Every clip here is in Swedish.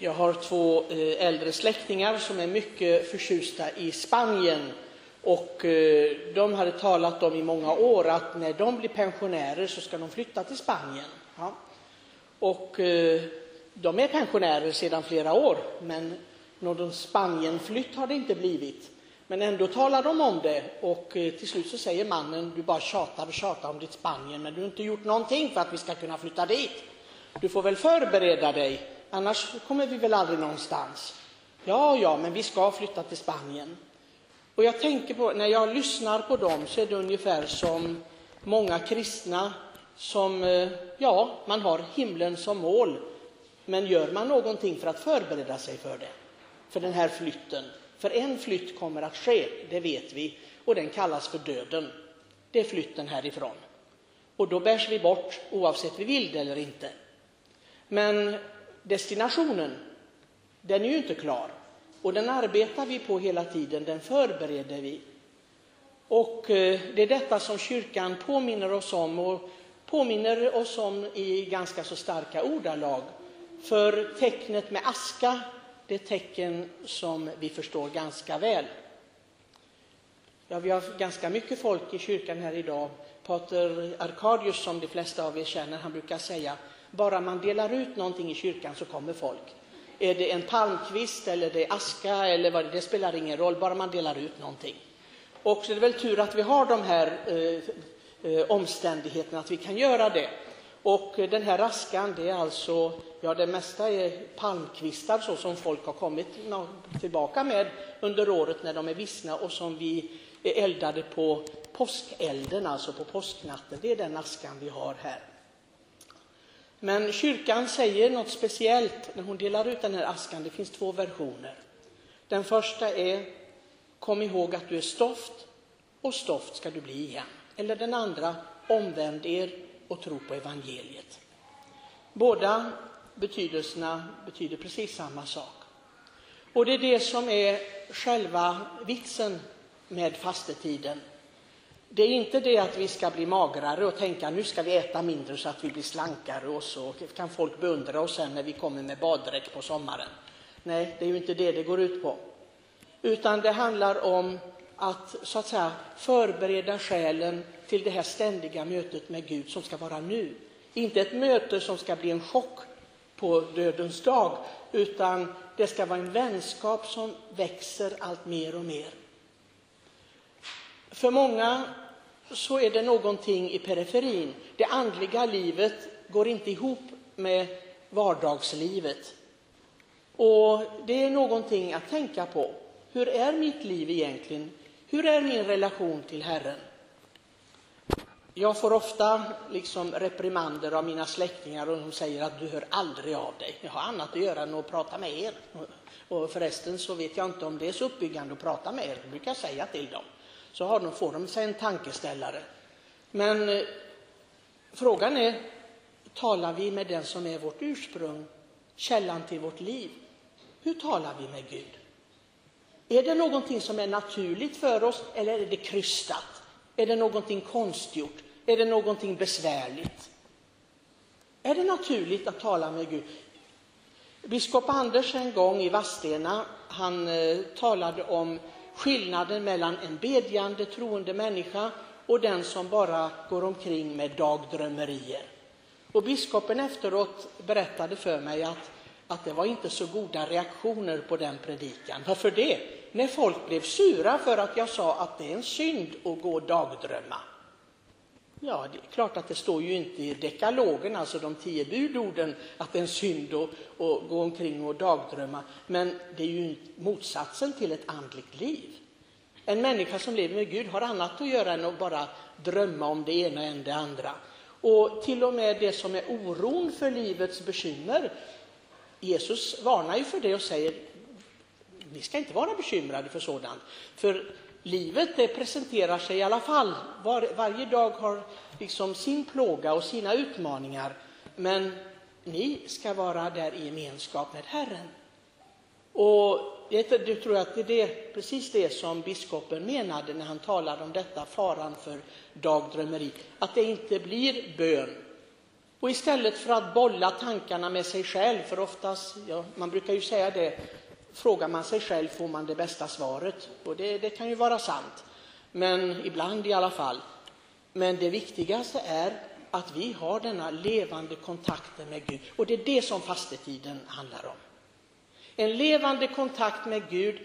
Jag har två eh, äldre släktingar som är mycket förtjusta i Spanien. Och eh, de hade talat om i många år att när de blir pensionärer så ska de flytta till Spanien. Ja. Och eh, de är pensionärer sedan flera år, men någon Spanienflytt har det inte blivit. Men ändå talar de om det och till slut så säger mannen, du bara tjatar och tjatar om ditt Spanien, men du har inte gjort någonting för att vi ska kunna flytta dit. Du får väl förbereda dig annars kommer vi väl aldrig någonstans. Ja, ja, men vi ska flytta till Spanien. Och jag tänker på, när jag lyssnar på dem så är det ungefär som många kristna som, eh, ja, man har himlen som mål. Men gör man någonting för att förbereda sig för det? För den här flytten? För en flytt kommer att ske, det vet vi, och den kallas för döden. Det är flytten härifrån. Och då bärs vi bort oavsett vi vill det eller inte. Men destinationen, den är ju inte klar. Och den arbetar vi på hela tiden, den förbereder vi. Och eh, det är detta som kyrkan påminner oss om och påminner oss om i ganska så starka ordalag. För tecknet med aska, det är tecken som vi förstår ganska väl. Ja, vi har ganska mycket folk i kyrkan här idag. Pater Arkadius, som de flesta av er känner, han brukar säga bara man delar ut någonting i kyrkan så kommer folk. Är det en palmkvist eller det är aska eller vad det, det spelar ingen roll, bara man delar ut någonting. Och så är det väl tur att vi har de här eh, eh, omständigheterna, att vi kan göra det. Och den här askan, det är alltså, ja det mesta är palmkvistar så som folk har kommit tillbaka med under året när de är vissna och som vi eldade på påskelden, alltså på påsknatten. Det är den askan vi har här. Men kyrkan säger något speciellt när hon delar ut den här askan. Det finns två versioner. Den första är Kom ihåg att du är stoft och stoft ska du bli igen. Eller den andra Omvänd er och tro på evangeliet. Båda betydelserna betyder precis samma sak. Och det är det som är själva vitsen med fastetiden. Det är inte det att vi ska bli magrare och tänka nu ska vi äta mindre så att vi blir slankare och så kan folk beundra oss sen när vi kommer med baddräkt på sommaren. Nej, det är ju inte det det går ut på. Utan det handlar om att så att säga förbereda själen till det här ständiga mötet med Gud som ska vara nu. Inte ett möte som ska bli en chock på dödens dag, utan det ska vara en vänskap som växer allt mer och mer. För många så är det någonting i periferin. Det andliga livet går inte ihop med vardagslivet. Och det är någonting att tänka på. Hur är mitt liv egentligen? Hur är min relation till Herren? Jag får ofta liksom reprimander av mina släktingar och de säger att du hör aldrig av dig. Jag har annat att göra än att prata med er. Och förresten så vet jag inte om det är så uppbyggande att prata med er, det brukar jag säga till dem så har de, får de sig en tankeställare. Men eh, frågan är, talar vi med den som är vårt ursprung, källan till vårt liv? Hur talar vi med Gud? Är det någonting som är naturligt för oss eller är det krystat? Är det någonting konstgjort? Är det någonting besvärligt? Är det naturligt att tala med Gud? Biskop Anders en gång i Vadstena, han eh, talade om skillnaden mellan en bedjande, troende människa och den som bara går omkring med dagdrömmerier. Och biskopen efteråt berättade för mig att, att det var inte så goda reaktioner på den predikan. Varför det? När folk blev sura för att jag sa att det är en synd att gå och dagdrömma. Ja, det är klart att det står ju inte i dekalogen, alltså de tio budorden, att det är en synd att, att gå omkring och dagdrömma. Men det är ju motsatsen till ett andligt liv. En människa som lever med Gud har annat att göra än att bara drömma om det ena än det andra. Och till och med det som är oron för livets bekymmer. Jesus varnar ju för det och säger, ni ska inte vara bekymrade för sådant. För livet det presenterar sig i alla fall. Var, varje dag har liksom sin plåga och sina utmaningar. Men ni ska vara där i gemenskap med Herren. Och jag tror att det är det, precis det som biskopen menade när han talade om detta, faran för dagdrömmeri. Att det inte blir bön, Och istället för att bolla tankarna med sig själv, för oftast, ja, man brukar ju säga det, frågar man sig själv får man det bästa svaret. Och det, det kan ju vara sant, men ibland i alla fall. Men det viktigaste är att vi har denna levande kontakt med Gud. Och det är det som fastetiden handlar om. En levande kontakt med Gud,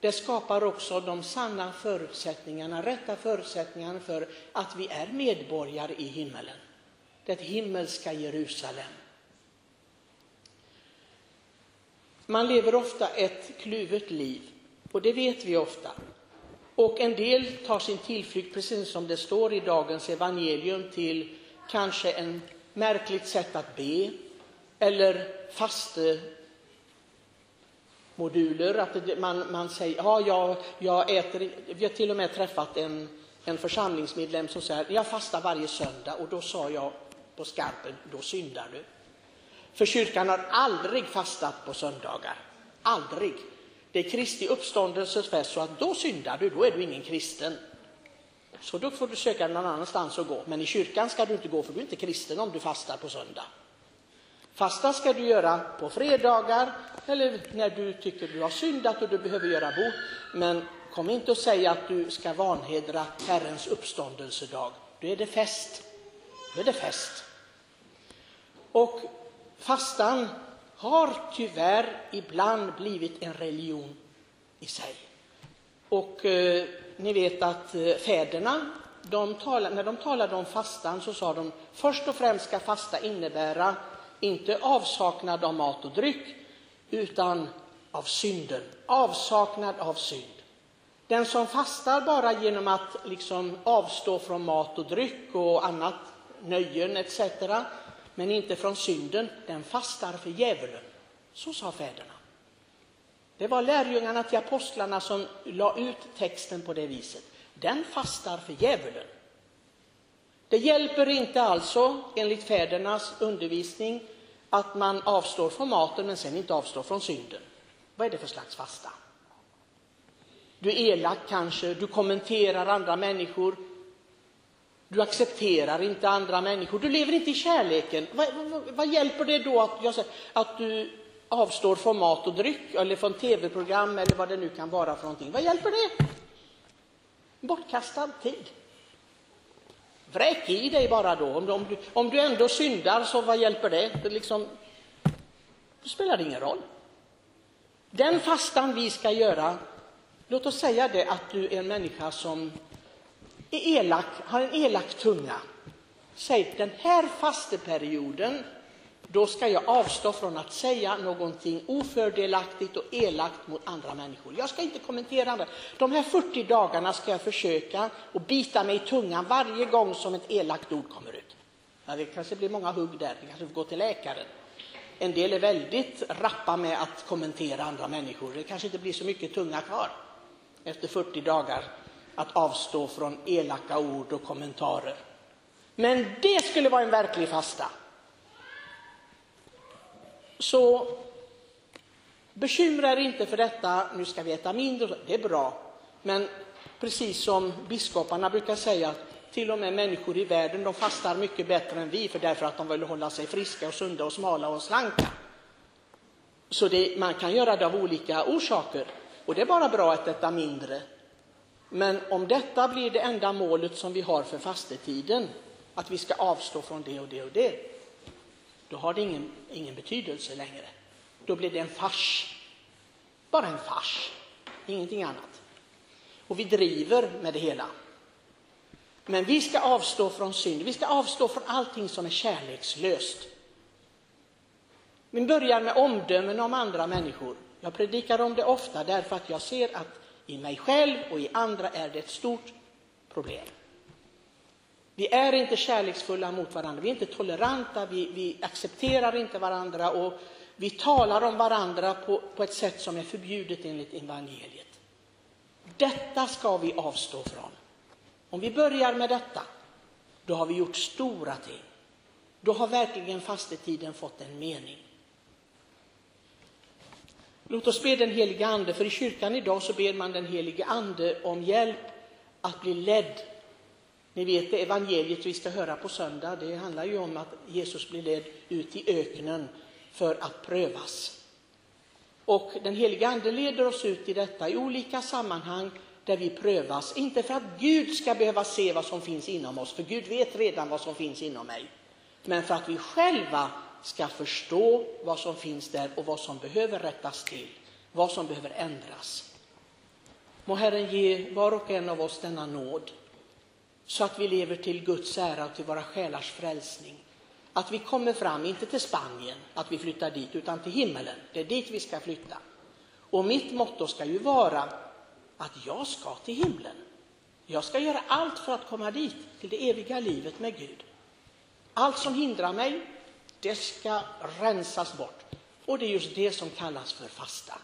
det skapar också de sanna förutsättningarna, rätta förutsättningarna för att vi är medborgare i himmelen. Det himmelska Jerusalem. Man lever ofta ett kluvet liv, och det vet vi ofta. Och en del tar sin tillflykt, precis som det står i dagens evangelium, till kanske en märkligt sätt att be eller fastemoduler. Att man, man säger, ja, jag, jag äter, vi har till och med träffat en, en församlingsmedlem som säger, jag fastar varje söndag och då sa jag på skarpen, då syndar du. För kyrkan har aldrig fastat på söndagar. Aldrig. Det är Kristi uppståndelses fest, så att då syndar du, då är du ingen kristen. Så då får du söka någon annanstans att gå. Men i kyrkan ska du inte gå, för du är inte kristen om du fastar på söndag. Fasta ska du göra på fredagar eller när du tycker du har syndat och du behöver göra bot. Men kom inte och säg att du ska vanhedra Herrens uppståndelsedag. Då är det fest. Då är det fest. Och fastan har tyvärr ibland blivit en religion i sig. Och eh, ni vet att eh, fäderna, de talade, när de talade om fastan så sa de först och främst ska fasta innebära inte avsaknad av mat och dryck, utan av synden. Avsaknad av synd. Den som fastar bara genom att liksom avstå från mat och dryck och annat, nöjen etc., men inte från synden, den fastar för djävulen. Så sa fäderna. Det var lärjungarna till apostlarna som la ut texten på det viset. Den fastar för djävulen. Det hjälper inte alltså, enligt fädernas undervisning, att man avstår från maten men sen inte avstår från synden. Vad är det för slags fasta? Du är elak kanske, du kommenterar andra människor, du accepterar inte andra människor, du lever inte i kärleken. Vad, vad, vad hjälper det då att, jag säger, att du avstår från mat och dryck eller från tv-program eller vad det nu kan vara för någonting. Vad hjälper det? Bortkastad tid. Vräk i dig bara då. Om, om, du, om du ändå syndar, så vad hjälper det? Det, liksom, det spelar ingen roll. Den fastan vi ska göra, låt oss säga det att du är en människa som är elak, har en elak tunga. Säg den här fasteperioden då ska jag avstå från att säga någonting ofördelaktigt och elakt mot andra människor. Jag ska inte kommentera det. De här 40 dagarna ska jag försöka att bita mig i tungan varje gång som ett elakt ord kommer ut. Ja, det kanske blir många hugg där, det kanske får gå till läkaren. En del är väldigt rappa med att kommentera andra människor. Det kanske inte blir så mycket tunga kvar efter 40 dagar att avstå från elaka ord och kommentarer. Men det skulle vara en verklig fasta. Så bekymra er inte för detta, nu ska vi äta mindre, det är bra. Men precis som biskoparna brukar säga, till och med människor i världen, de fastar mycket bättre än vi, för därför att de vill hålla sig friska och sunda och smala och slanka. Så det, man kan göra det av olika orsaker, och det är bara bra att äta mindre. Men om detta blir det enda målet som vi har för fastetiden, att vi ska avstå från det och det och det, då har det ingen, ingen betydelse längre. Då blir det en fars. Bara en fars, ingenting annat. Och vi driver med det hela. Men vi ska avstå från synd, vi ska avstå från allting som är kärlekslöst. Vi börjar med omdömen om andra människor. Jag predikar om det ofta därför att jag ser att i mig själv och i andra är det ett stort problem. Vi är inte kärleksfulla mot varandra, vi är inte toleranta, vi, vi accepterar inte varandra och vi talar om varandra på, på ett sätt som är förbjudet enligt evangeliet. Detta ska vi avstå från. Om vi börjar med detta, då har vi gjort stora ting. Då har verkligen fastetiden fått en mening. Låt oss be den helige Ande, för i kyrkan idag så ber man den helige Ande om hjälp att bli ledd Ni vet det evangeliet vi ska höra på söndag, det handlar ju om att Jesus blir ledd ut i öknen för att prövas. Och den helige Ande leder oss ut i detta i olika sammanhang där vi prövas. Inte för att Gud ska behöva se vad som finns inom oss, för Gud vet redan vad som finns inom mig. Men för att vi själva ska förstå vad som finns där och vad som behöver rättas till, vad som behöver ändras. Må Herren ge var och en av oss denna nåd så att vi lever till Guds ära och till våra själars frälsning. Att vi kommer fram, inte till Spanien, att vi flyttar dit, utan till himmelen. Det är dit vi ska flytta. Och mitt motto ska ju vara att jag ska till himlen. Jag ska göra allt för att komma dit, till det eviga livet med Gud. Allt som hindrar mig, det ska rensas bort. Och det är just det som kallas för fasta.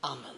Amen.